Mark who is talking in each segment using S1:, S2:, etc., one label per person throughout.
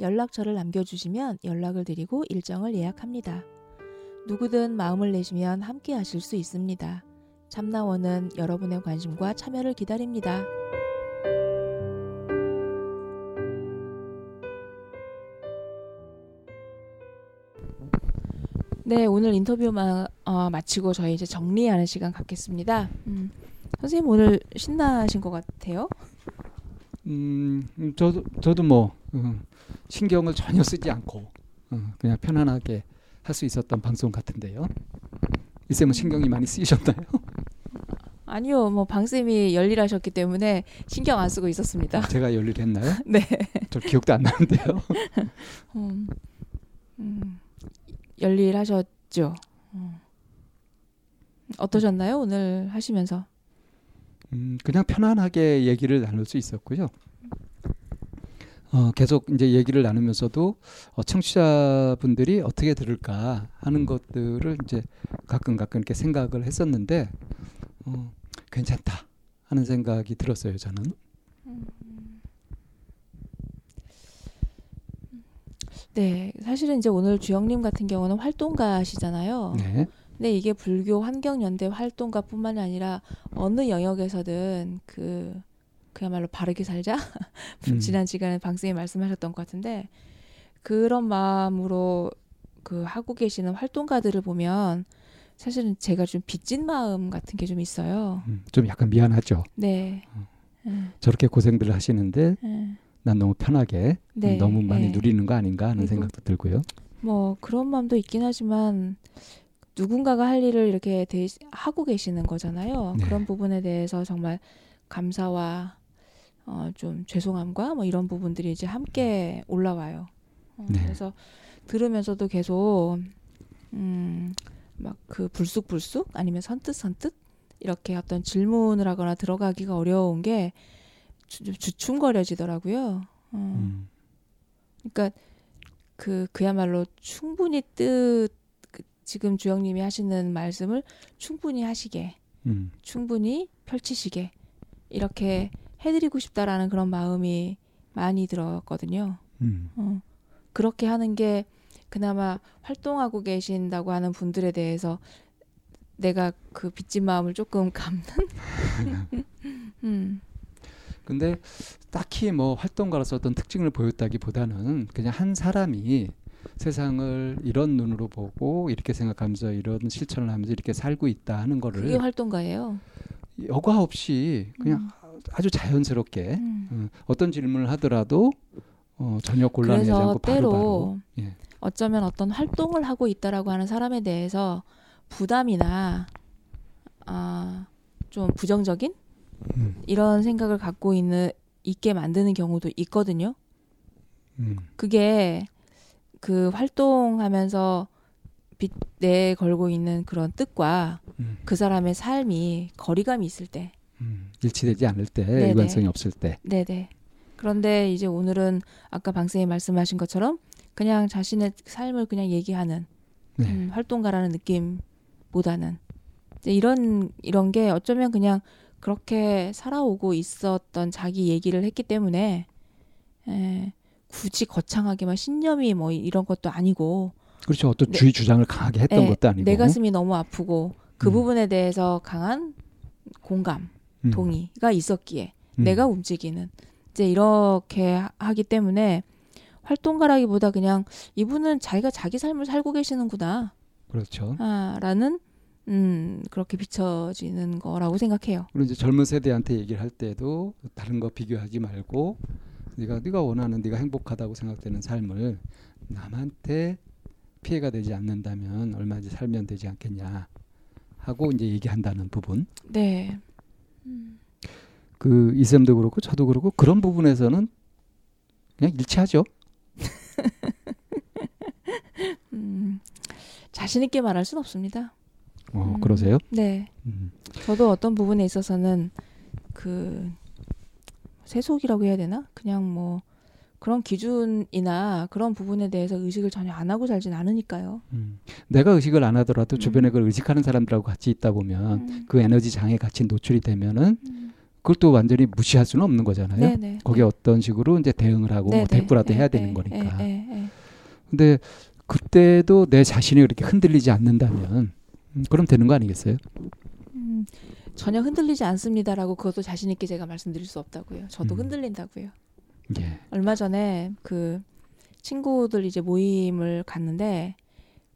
S1: 연락처를 남겨주시면 연락을 드리고 일정을 예약합니다. 누구든 마음을 내시면 함께 하실 수 있습니다. 참나원은 여러분의 관심과 참여를 기다립니다. 네, 오늘 인터뷰 마, 어, 마치고 저희 이제 정리하는 시간 갖겠습니다. 음, 선생님 오늘 신나신 것 같아요.
S2: 음, 음, 저도 저도 뭐 음, 신경을 전혀 쓰지 않고 음, 그냥 편안하게 할 수 있었던 방송 같은데요. 이 쌤은 신경이 많이 쓰이셨나요?
S1: 아니요, 뭐 방쌤이 열일하셨기 때문에 신경 안 쓰고 있었습니다.
S2: 제가 열일했나요?
S1: 네.
S2: 저 기억도 안 나는데요.
S1: 음, 음, 열일하셨죠. 음. 어떠셨나요 오늘 하시면서?
S2: 음, 그냥 편안하게 얘기를 나눌 수 있었고요. 어, 계속 이제 얘기를 나누면서도 어, 청취자분들이 어떻게 들을까 하는 것들을 이제 가끔 가끔 이렇게 생각을 했었는데 어, 괜찮다 하는 생각이 들었어요 저는.
S1: 네, 사실은 이제 오늘 주영님 같은 경우는 활동가시잖아요.
S2: 네.
S1: 근데 이게 불교 환경연대 활동가 뿐만 아니라 어느 영역에서든 그 그야말로 바르게 살자.
S2: 음.
S1: 지난 시간에 방쌤이 말씀하셨던 것 같은데 그런 마음으로 그 하고 계시는 활동가들을 보면 사실은 제가 좀 빚진 마음 같은 게 좀 있어요.
S2: 음, 좀 약간 미안하죠.
S1: 네.
S2: 어.
S1: 네.
S2: 저렇게 고생들을 하시는데
S1: 네.
S2: 난 너무 편하게
S1: 네,
S2: 너무 많이
S1: 네.
S2: 누리는 거 아닌가 하는 생각도 들고요.
S1: 뭐 그런 마음도 있긴 하지만 누군가가 할 일을 이렇게 대, 하고 계시는 거잖아요.
S2: 네.
S1: 그런 부분에 대해서 정말 감사와 어, 좀 죄송함과 뭐 이런 부분들이 이제 함께 올라와요. 어,
S2: 네.
S1: 그래서 들으면서도 계속 음, 막 그 불쑥불쑥 아니면 선뜻선뜻 이렇게 어떤 질문을 하거나 들어가기가 어려운 게 주, 좀 주춤거려지더라고요. 어.
S2: 음.
S1: 그러니까 그 그야말로 충분히 뜻그 지금 주영님이 하시는 말씀을 충분히 하시게
S2: 음.
S1: 충분히 펼치시게 이렇게 해드리고 싶다라는 그런 마음이 많이 들었거든요.
S2: 음.
S1: 어, 그렇게 하는 게 그나마 활동하고 계신다고 하는 분들에 대해서 내가 그 빚진 마음을 조금 감는. 음,
S2: 근데 딱히 뭐 활동가로서 어떤 특징을 보였다기보다는 그냥 한 사람이 세상을 이런 눈으로 보고 이렇게 생각하면서 이런 실천을 하면서 이렇게 살고 있다 하는
S1: 그게
S2: 거를
S1: 활동가예요.
S2: 여과 없이 그냥 아주 자연스럽게
S1: 음.
S2: 어, 어떤 질문을 하더라도 어, 전혀 곤란하지 않고 바로 바로 예.
S1: 어쩌면 어떤 활동을 하고 있다라고 하는 사람에 대해서 부담이나 아, 좀 부정적인
S2: 음,
S1: 이런 생각을 갖고 있는 있게 만드는 경우도 있거든요.
S2: 음,
S1: 그게 그 활동하면서 빚내 걸고 있는 그런 뜻과
S2: 음,
S1: 그 사람의 삶이 거리감이 있을 때,
S2: 음. 일치되지 않을 때
S1: 네네.
S2: 일관성이 없을 때
S1: 네네. 그런데 이제 오늘은 아까 방쌤이 말씀하신 것처럼 그냥 자신의 삶을 그냥 얘기하는
S2: 네.
S1: 음, 활동가라는 느낌보다는 이제 이런 이런 게 어쩌면 그냥 그렇게 살아오고 있었던 자기 얘기를 했기 때문에 에, 굳이 거창하게 막 신념이 뭐 이런 것도 아니고
S2: 그렇죠 어떤
S1: 네.
S2: 주의 주장을 강하게 했던
S1: 네,
S2: 것도 아니고
S1: 내 가슴이 너무 아프고 그
S2: 음.
S1: 부분에 대해서 강한 공감,
S2: 음,
S1: 동의가 있었기에
S2: 음.
S1: 내가 움직이는 이제 이렇게 하- 하기 때문에 활동가라기보다 그냥 이분은 자기가 자기 삶을 살고 계시는구나
S2: 그렇죠
S1: 아, 라는 음, 그렇게 비춰지는 거라고 생각해요.
S2: 그리고 이제 젊은 세대한테 얘기를 할 때도 다른 거 비교하지 말고 네가 네가 원하는 네가 행복하다고 생각되는 삶을 남한테 피해가 되지 않는다면 얼마든지 살면 되지 않겠냐 하고 이제 얘기한다는 부분
S1: 네.
S2: 그 이쌤도 그렇고 저도 그렇고 그런 부분에서는 그냥 일치하죠.
S1: 자신 있게 말할 수는 없습니다.
S2: 어,
S1: 음.
S2: 그러세요?
S1: 네.
S2: 음.
S1: 저도 어떤 부분에 있어서는 그 세속이라고 해야 되나? 그냥 뭐 그런 기준이나 그런 부분에 대해서 의식을 전혀 안 하고 살진 않으니까요.
S2: 음. 내가 의식을 안 하더라도
S1: 음.
S2: 주변에 그걸 의식하는 사람들하고 같이 있다 보면
S1: 음.
S2: 그 에너지 장에 같이 노출이 되면은
S1: 음.
S2: 그걸 또 완전히 무시할 수는 없는 거잖아요.
S1: 네네.
S2: 거기에 어떤 식으로 이제 대응을 하고 뭐 대꾸라도 해야 되는
S1: 네,
S2: 거니까.
S1: 네, 네.
S2: 근데 그때도 내 자신이 그렇게 흔들리지 않는다면 음, 그럼 되는 거 아니겠어요?
S1: 음, 전혀 흔들리지 않습니다라고 그것도 자신 있게 제가 말씀드릴 수 없다고요. 저도
S2: 음.
S1: 흔들린다고요.
S2: 예.
S1: 얼마 전에 그 친구들 이제 모임을 갔는데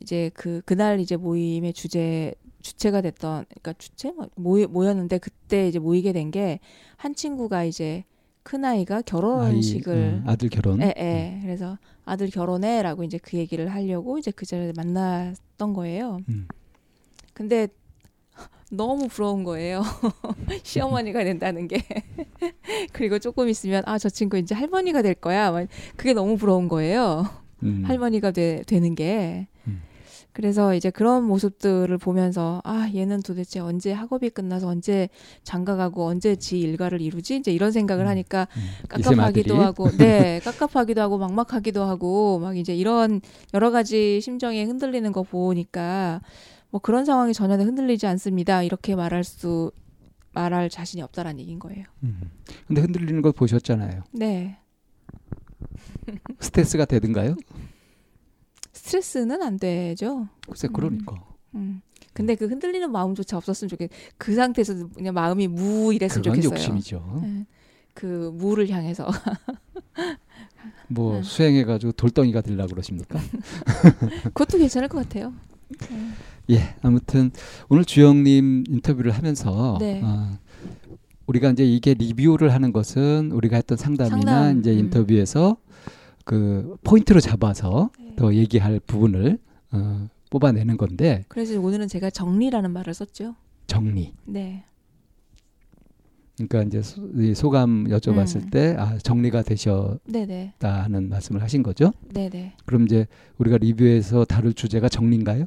S1: 이제 그 그날 이제 모임의 주제 주체가 됐던 그러니까 주체 뭐 모이, 모였는데 그때 이제 모이게 된 게 한 친구가 이제 큰 아이가 결혼식을
S2: 아이, 어, 아들 결혼.
S1: 예, 예. 그래서 아들 결혼해라고 이제 그 얘기를 하려고 이제 그 자리에 만났던 거예요.
S2: 음.
S1: 근데 너무 부러운 거예요. 시어머니가 된다는 게. 그리고 조금 있으면 아, 저 친구 이제 할머니가 될 거야. 막 그게 너무 부러운 거예요.
S2: 음.
S1: 할머니가 되, 되는 게.
S2: 음.
S1: 그래서 이제 그런 모습들을 보면서 아, 얘는 도대체 언제 학업이 끝나서 언제 장가 가고 언제 지 일가를 이루지? 이제 이런 생각을
S2: 음.
S1: 하니까
S2: 음.
S1: 깝깝하기도. 하고, 네, 깝깝하기도 하고, 막막하기도 하고, 막 이제 이런 여러 가지 심정이 흔들리는 거 보니까 뭐 그런 상황이 전혀 흔들리지 않습니다. 이렇게 말할 수 말할 자신이 없다라는 얘기인 거예요.
S2: 음. 근데 흔들리는 걸 보셨잖아요.
S1: 네,
S2: 스트레스가 되든가요?
S1: 스트레스는 안 되죠.
S2: 글쎄
S1: 음.
S2: 그러니까.
S1: 음. 근데 그 흔들리는 마음조차 없었으면 좋겠. 그 상태에서 그냥 마음이 무 이랬으면
S2: 그건
S1: 좋겠어요.
S2: 욕심이죠.
S1: 네. 그 무를 향해서.
S2: 뭐
S1: 네.
S2: 수행해가지고 돌덩이가 되려고 그러십니까?
S1: 그것도 괜찮을 것 같아요. 네.
S2: 예, 아무튼 오늘 주영님 인터뷰를 하면서
S1: 네.
S2: 어, 우리가 이제 이게 리뷰를 하는 것은 우리가 했던 상담이나
S1: 상담,
S2: 이제
S1: 음.
S2: 인터뷰에서 그 포인트로 잡아서
S1: 네.
S2: 더 얘기할 부분을 어, 뽑아내는 건데
S1: 그래서 오늘은 제가 정리라는 말을 썼죠.
S2: 정리.
S1: 네.
S2: 그러니까 이제 소, 이 소감 여쭤봤을
S1: 음.
S2: 때 아, 정리가 되셨다
S1: 네네.
S2: 하는 말씀을 하신 거죠.
S1: 네네.
S2: 그럼 이제 우리가 리뷰에서 다룰 주제가 정리인가요?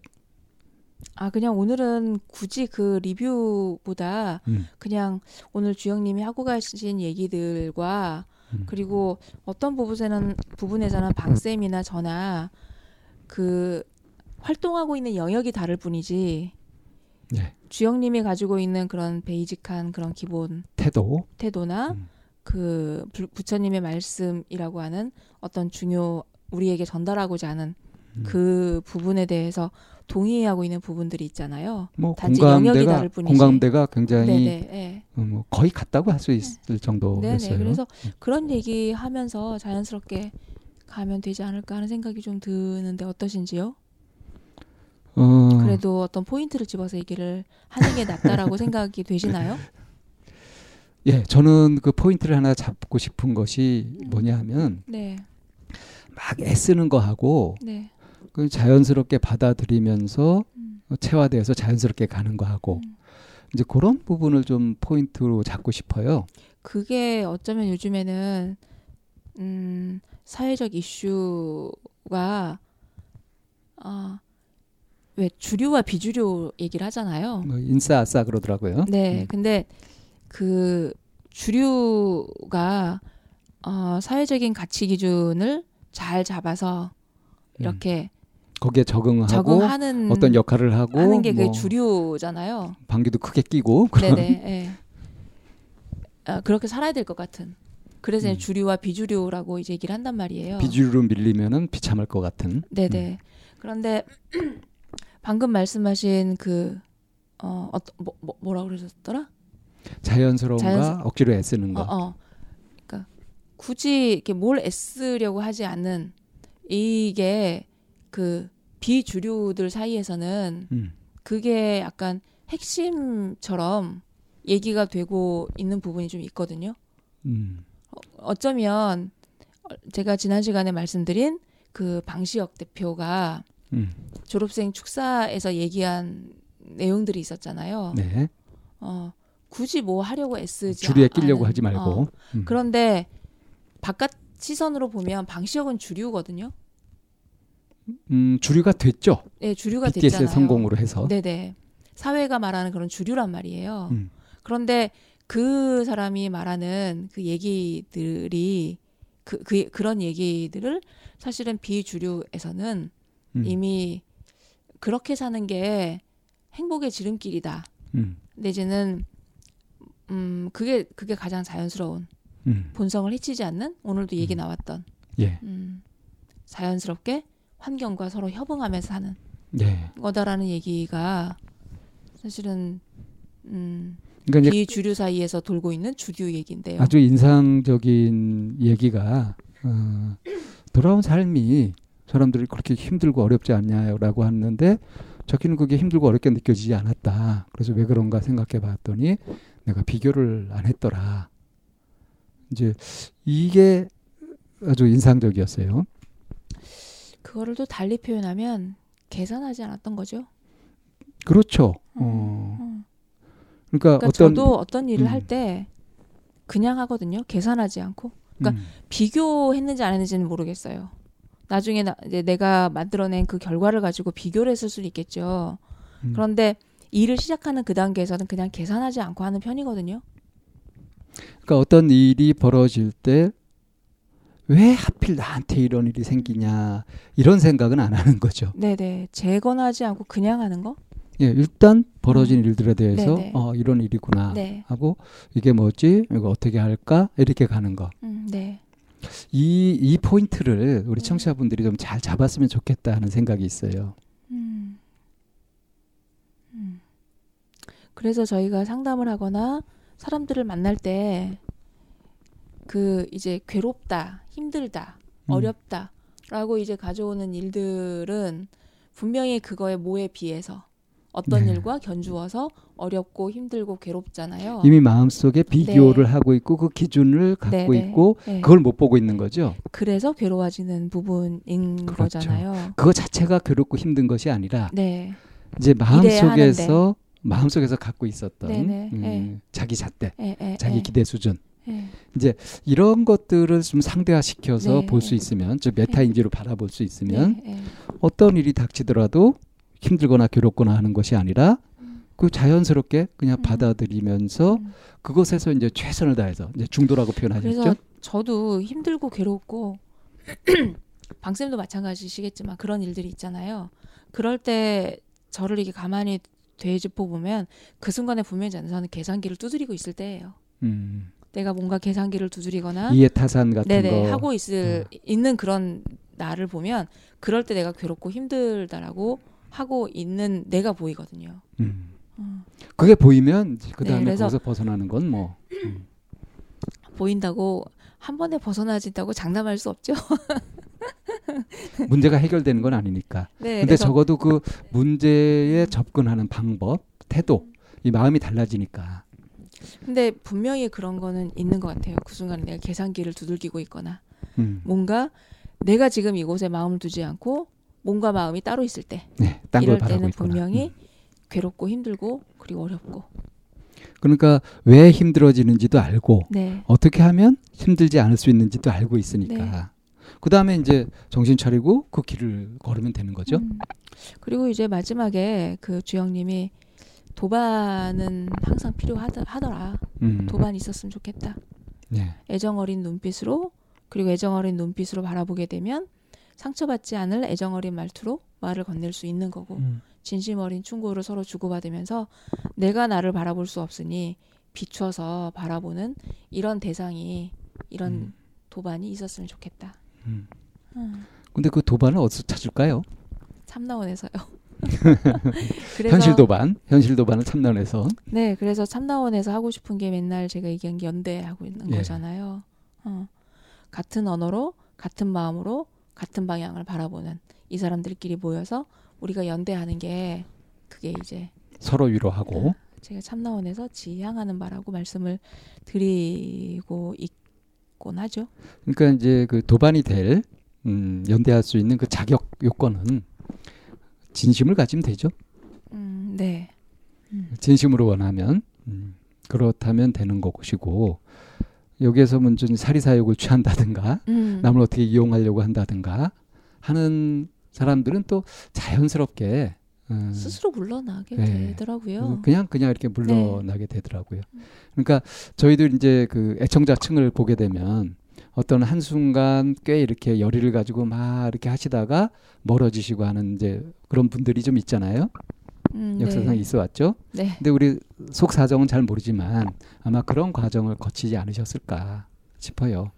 S1: 아, 그냥 오늘은 굳이 그 리뷰보다
S2: 음.
S1: 그냥 오늘 주영님이 하고 가신 얘기들과
S2: 음.
S1: 그리고 어떤 부분에서는, 부분에서는 방 쌤이나 저나 그 활동하고 있는 영역이 다를 뿐이지
S2: 네.
S1: 주영님이 가지고 있는 그런 베이직한 그런 기본
S2: 태도.
S1: 태도나
S2: 음.
S1: 그 부- 부처님의 말씀이라고 하는 어떤 중요 우리에게 전달하고자 하는
S2: 음.
S1: 그 부분에 대해서 동의하고 있는 부분들이 있잖아요.
S2: 뭐
S1: 단지 영역이
S2: 공감대가
S1: 다를 뿐이지.
S2: 공감대가 굉장히
S1: 네네.
S2: 뭐 거의 같다고 할 수 있을 정도였어요.
S1: 네네. 그래서 그런 얘기 하면서 자연스럽게 가면 되지 않을까 하는 생각이 좀 드는데 어떠신지요?
S2: 어,
S1: 그래도 어떤 포인트를 집어서 얘기를 하는 게 낫다라고 생각이 되시나요?
S2: 예, 저는 그 포인트를 하나 잡고 싶은 것이 뭐냐 하면
S1: 네.
S2: 막 애쓰는 거 하고
S1: 네.
S2: 그 자연스럽게 받아들이면서
S1: 음.
S2: 체화돼서 자연스럽게 가는 거 하고
S1: 음.
S2: 이제 그런 부분을 좀 포인트로 잡고 싶어요.
S1: 그게 어쩌면 요즘에는 음, 사회적 이슈가 아, 왜 주류와 비주류 얘기를 하잖아요.
S2: 뭐 인싸 아싸 그러더라고요.
S1: 네,
S2: 음.
S1: 근데 그 주류가 어, 사회적인 가치 기준을 잘 잡아서 이렇게
S2: 거기에 적응하고
S1: 적응하는
S2: 어떤 역할을 하고
S1: 하는 게 그게
S2: 뭐
S1: 주류잖아요.
S2: 방귀도 크게 끼고
S1: 네네. 예. 아, 그렇게 살아야 될 것 같은. 그래서
S2: 음.
S1: 주류와 비주류라고 이제 얘기를 한단 말이에요.
S2: 비주류로 밀리면은 비참할 것 같은.
S1: 네네. 그런데 방금 말씀하신 그 어, 어 뭐, 뭐, 뭐라고 그러셨더라?
S2: 자연스러움과
S1: 자연스-
S2: 억지로 애쓰는 거.
S1: 어, 어. 그러니까 굳이 이렇게 뭘 애쓰려고 하지 않는 이게 그 비주류들 사이에서는
S2: 음.
S1: 그게 약간 핵심처럼 얘기가 되고 있는 부분이 좀 있거든요.
S2: 음.
S1: 어쩌면 어, 제가 지난 시간에 말씀드린 그 방시혁 대표가
S2: 음.
S1: 졸업생 축사에서 얘기한 내용들이 있었잖아요.
S2: 네.
S1: 어, 굳이 뭐 하려고 애쓰지
S2: 주류에 끼려고 하지 말고.
S1: 어,
S2: 음.
S1: 그런데 바깥 시선으로 보면 방시혁은 주류거든요.
S2: 음, 주류가 됐죠.
S1: 네, 주류가
S2: BTS의
S1: 됐잖아요.
S2: 성공으로 해서.
S1: 네네. 사회가 말하는 그런 주류란 말이에요.
S2: 음.
S1: 그런데 그 사람이 말하는 그 얘기들이 그, 그 그런 얘기들을 사실은 비주류에서는
S2: 음.
S1: 이미 그렇게 사는 게 행복의 지름길이다.
S2: 음.
S1: 내지는 음 그게 그게 가장 자연스러운
S2: 음.
S1: 본성을 해치지 않는 오늘도 얘기
S2: 음.
S1: 나왔던
S2: 예.
S1: 음, 자연스럽게 환경과 서로 협응하면서 사는
S2: 예.
S1: 거다라는 얘기가 사실은 음,
S2: 그러니까
S1: 비주류 사이에서 돌고 있는 주류 얘기인데요.
S2: 아주 인상적인 얘기가 어, 돌아온 삶이 사람들이 그렇게 힘들고 어렵지 않냐라고 하는데 자기는 그게 힘들고 어렵게 느껴지지 않았다. 그래서 왜 그런가 생각해 봤더니 내가 비교를 안 했더라. 이제 이게 아주 인상적이었어요.
S1: 그거를 또 달리 표현하면 계산하지 않았던 거죠.
S2: 그렇죠. 어,
S1: 음.
S2: 그러니까,
S1: 그러니까
S2: 어떤
S1: 저도 어떤 일을
S2: 음.
S1: 할때 그냥 하거든요. 계산하지 않고 그러니까
S2: 음,
S1: 비교했는지 안 했는지는 모르겠어요. 나중에 나, 이제 내가 만들어낸 그 결과를 가지고 비교를 했을 수도 있겠죠.
S2: 음.
S1: 그런데 일을 시작하는 그 단계에서는 그냥 계산하지 않고 하는 편이거든요.
S2: 그러니까 어떤 일이 벌어질 때 왜 하필 나한테 이런 일이 생기냐 이런 생각은 안 하는 거죠.
S1: 네네. 재건하지 않고 그냥 하는 거?
S2: 예, 일단 벌어진 일들에 대해서
S1: 음. 네네.
S2: 어 이런 일이구나
S1: 네.
S2: 하고 이게 뭐지 이거 어떻게 할까 이렇게 가는 거.
S1: 음, 네.
S2: 이 이 포인트를 우리
S1: 음.
S2: 청취자분들이 좀 잘 잡았으면 좋겠다 하는 생각이 있어요.
S1: 음. 음. 그래서 저희가 상담을 하거나 사람들을 만날 때 그 이제 괴롭다, 힘들다,
S2: 음.
S1: 어렵다라고 이제 가져오는 일들은 분명히 그거의 뭐에 비해서 어떤
S2: 네.
S1: 일과 견주어서 어렵고 힘들고 괴롭잖아요.
S2: 이미 마음속에 비교를
S1: 네.
S2: 하고 있고 그 기준을 갖고
S1: 네네.
S2: 있고
S1: 네.
S2: 그걸 못 보고 있는 거죠.
S1: 그래서 괴로워지는 부분인
S2: 그렇죠.
S1: 거잖아요.
S2: 그거 자체가 괴롭고 힘든 것이 아니라
S1: 네.
S2: 이제 마음속에서 마음속에서 갖고 있었던. 음,
S1: 네.
S2: 자기 잣대,
S1: 에, 에,
S2: 자기
S1: 에.
S2: 기대 수준
S1: 예.
S2: 이런 것들을 좀 상대화 시켜서
S1: 네.
S2: 볼수 있으면 즉 메타인지로 바라볼 수 있으면
S1: 네, 예.
S2: 어떤 일이 닥치더라도 힘들거나 괴롭거나 하는 것이 아니라 그 자연스럽게 그냥
S1: 음.
S2: 받아들이면서
S1: 음.
S2: 그것에서 이제 최선을 다해서 이제 중도라고 표현하셨죠.
S1: 그래서 저도 힘들고 괴롭고 방쌤도 마찬가지시겠지만 그런 일들이 있잖아요. 그럴 때 저를 이렇게 가만히 되짚어 보면 그 순간에 분명히 저는 계산기를 두드리고 있을 때예요.
S2: 음,
S1: 내가 뭔가 계산기를 두드리거나
S2: 이해 타산 같은
S1: 네네
S2: 거
S1: 하고 있을 있는 그런 나를 보면 그럴 때 내가 괴롭고 힘들다라고 하고 있는 내가 보이거든요.
S2: 음.
S1: 음.
S2: 그게 보이면 그
S1: 네,
S2: 다음에
S1: 그래서-
S2: 거기서 벗어나는 건 뭐
S1: 보인다고 한 번에 벗어나진다고 장담할 수 없죠.
S2: 문제가 해결되는 건 아니니까.
S1: 네,
S2: 근데 적어도 그 문제에 접근하는 방법, 태도, 이 마음이 달라지니까.
S1: 근데 분명히 그런 거는 있는 것 같아요. 그 순간에 내가 계산기를 두들기고 있거나
S2: 음.
S1: 뭔가 내가 지금 이곳에 마음을 두지 않고 뭔가 마음이 따로 있을 때
S2: 네,
S1: 이럴 때는. 분명히
S2: 음.
S1: 괴롭고 힘들고 그리고 어렵고
S2: 그러니까 왜 힘들어지는지도 알고
S1: 네
S2: 어떻게 하면 힘들지 않을 수 있는지도 알고 있으니까.
S1: 네.
S2: 그 다음에 이제 정신 차리고 그 길을 걸으면 되는 거죠.
S1: 음. 그리고 이제 마지막에 그 주영님이 도반은 항상 필요하더라.
S2: 음.
S1: 도반이 있었으면 좋겠다.
S2: 네.
S1: 애정 어린 눈빛으로 그리고 애정 어린 눈빛으로 바라보게 되면 상처받지 않을 애정 어린 말투로 말을 건넬 수 있는 거고
S2: 음.
S1: 진심 어린 충고를 서로 주고받으면서 내가 나를 바라볼 수 없으니 비춰서 바라보는 이런 대상이 이런
S2: 음.
S1: 도반이 있었으면 좋겠다.
S2: 음.
S1: 음,
S2: 근데 그 도반을 어디서 찾을까요?
S1: 참나원에서요.
S2: 현실 도반, 현실 도반을 참나원에서.
S1: 네, 그래서 참나원에서 하고 싶은 게 맨날 제가 얘기한 게 연대하고 있는
S2: 예.
S1: 거잖아요. 어. 같은 언어로, 같은 마음으로, 같은 방향을 바라보는 이 사람들끼리 모여서 우리가 연대하는 게 그게 이제
S2: 서로 위로하고.
S1: 제가 참나원에서 지향하는 바라고 말씀을 드리고 있 곤 하죠.
S2: 그러니까 이제 그 도반이 될 음, 연대할 수 있는 그 자격 요건은 진심을 가지면 되죠.
S1: 음, 네.
S2: 진심으로 원하면 음, 그렇다면 되는 것이고 여기에서 문제는 사리사욕을 취한다든가
S1: 음,
S2: 남을 어떻게 이용하려고 한다든가 하는 사람들은 또 자연스럽게 음,
S1: 스스로 물러나게
S2: 네.
S1: 되더라고요.
S2: 그냥 그냥 이렇게 물러나게 되더라고요. 그러니까 저희들 이제 그 애청자층을 보게 되면 어떤 한 순간 꽤 이렇게 열의를 가지고 막 이렇게 하시다가 멀어지시고 하는 이제 그런 분들이 좀 있잖아요.
S1: 음,
S2: 역사상
S1: 네.
S2: 있어 왔죠.
S1: 네.
S2: 근데 우리 속 사정은 잘 모르지만 아마 그런 과정을 거치지 않으셨을까 싶어요.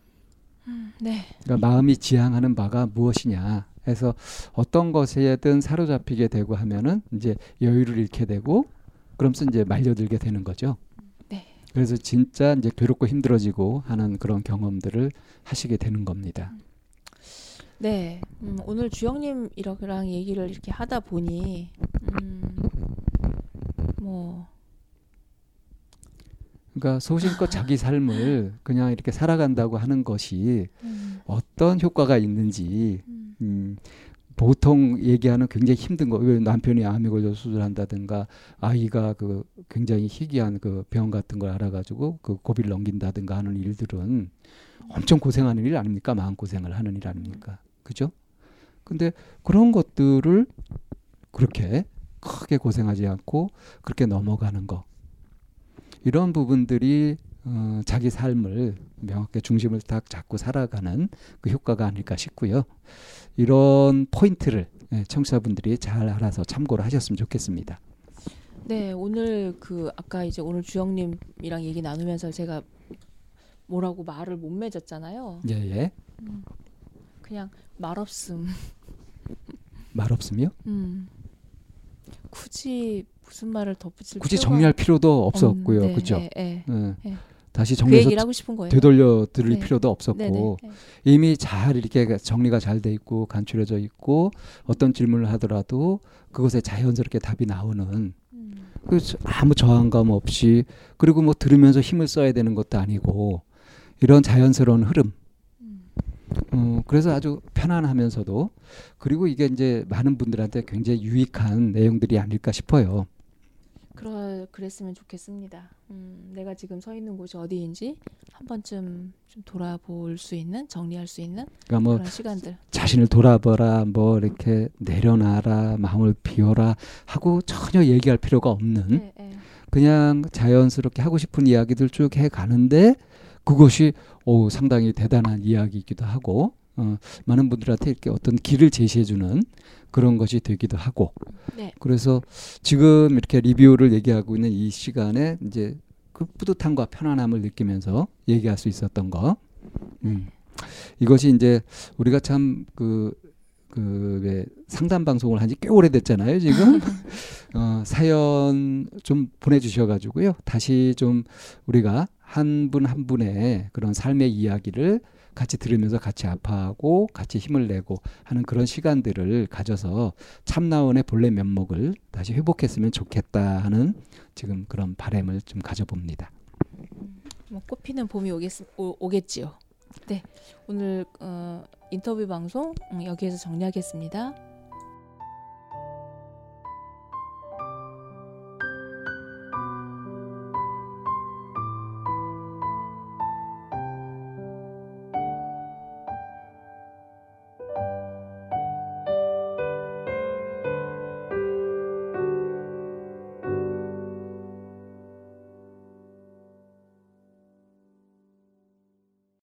S1: 음, 네.
S2: 그러니까 마음이 지향하는 바가 무엇이냐 해서 어떤 것에든 사로잡히게 되고 하면은 이제 여유를 잃게 되고 그러면서 이제 말려들게 되는 거죠.
S1: 네.
S2: 그래서 진짜 이제 괴롭고 힘들어지고 하는 그런 경험들을 하시게 되는 겁니다.
S1: 네. 음, 오늘 주영님이랑 얘기를 이렇게 하다 보니 음, 뭐
S2: 그러니까 소신껏 자기 삶을 그냥 이렇게 살아간다고 하는 것이
S1: 음,
S2: 어떤 효과가 있는지
S1: 음,
S2: 음, 보통 얘기하는 굉장히 힘든 거, 왜 남편이 암에 걸려 수술한다든가 아이가 그 굉장히 희귀한 그 병 같은 걸 알아가지고 그 고비를 넘긴다든가 하는 일들은 엄청 고생하는 일 아닙니까? 마음 고생을 하는 일 아닙니까? 그죠? 근데 그런 것들을 그렇게 크게 고생하지 않고 그렇게 넘어가는 거 이런 부분들이 어, 자기 삶을 명확하게 중심을 딱 잡고 살아가는 그 효과가 아닐까 싶고요. 이런 포인트를 예, 청취자분들이 잘 알아서 참고를 하셨으면 좋겠습니다.
S1: 네, 오늘 그 아까 이제 오늘 주영님이랑 얘기 나누면서 제가 뭐라고 말을 못 맺었잖아요.
S2: 예, 예.
S1: 그냥 말 없음.
S2: 말 없으며
S1: 음. 굳이 무슨 말을 덧붙일
S2: 굳이 정리할 필요도 없었고요.
S1: 없- 네,
S2: 그죠?
S1: 네, 네.
S2: 다시
S1: 그
S2: 정리해서
S1: 거예요.
S2: 되돌려 드릴
S1: 네.
S2: 필요도 없었고. 이미 잘 이렇게 정리가 잘 돼 있고 간추려져 있고 어떤 질문을 하더라도 그것에 자연스럽게 답이 나오는
S1: 음.
S2: 그 아무 저항감 없이 그리고 뭐 들으면서 힘을 써야 되는 것도 아니고 이런 자연스러운 흐름.
S1: 음.
S2: 어, 그래서 아주 편안하면서도 그리고 이게 이제 많은 분들한테 굉장히 유익한 내용들이 아닐까 싶어요.
S1: 그러 그랬으면 좋겠습니다. 음, 내가 지금 서 있는 곳이 어디인지 한 번쯤 좀 돌아볼 수 있는 정리할 수 있는
S2: 그러니까 뭐
S1: 그런 시간들.
S2: 자신을 돌아보라, 뭐 이렇게 내려놔라, 마음을 비워라 하고 전혀 얘기할 필요가 없는
S1: 네, 네.
S2: 그냥 자연스럽게 하고 싶은 이야기들 쭉 해 가는데 그것이 오 상당히 대단한 이야기이기도 하고 어, 많은 분들한테 이렇게 어떤 길을 제시해 주는 그런 것이 되기도 하고
S1: 네.
S2: 그래서 지금 이렇게 리뷰를 얘기하고 있는 이 시간에 이제 그 뿌듯함과 편안함을 느끼면서 얘기할 수 있었던 거 음. 이것이 이제 우리가 참그 그왜 상담 방송을 한 지 꽤 오래됐잖아요 지금 어, 사연 좀 보내주셔가지고요 다시 좀 우리가 한 분한 분의 그런 삶의 이야기를 같이 들으면서 같이 아파하고 같이 힘을 내고 하는 그런 시간들을 가져서 참나원의 본래 면목을 다시 회복했으면 좋겠다 하는 지금 그런 바램을 좀 가져봅니다.
S1: 뭐 꽃피는 봄이 오겠, 오, 오겠지요. 네, 오늘 어, 인터뷰 방송 음, 여기에서 정리하겠습니다.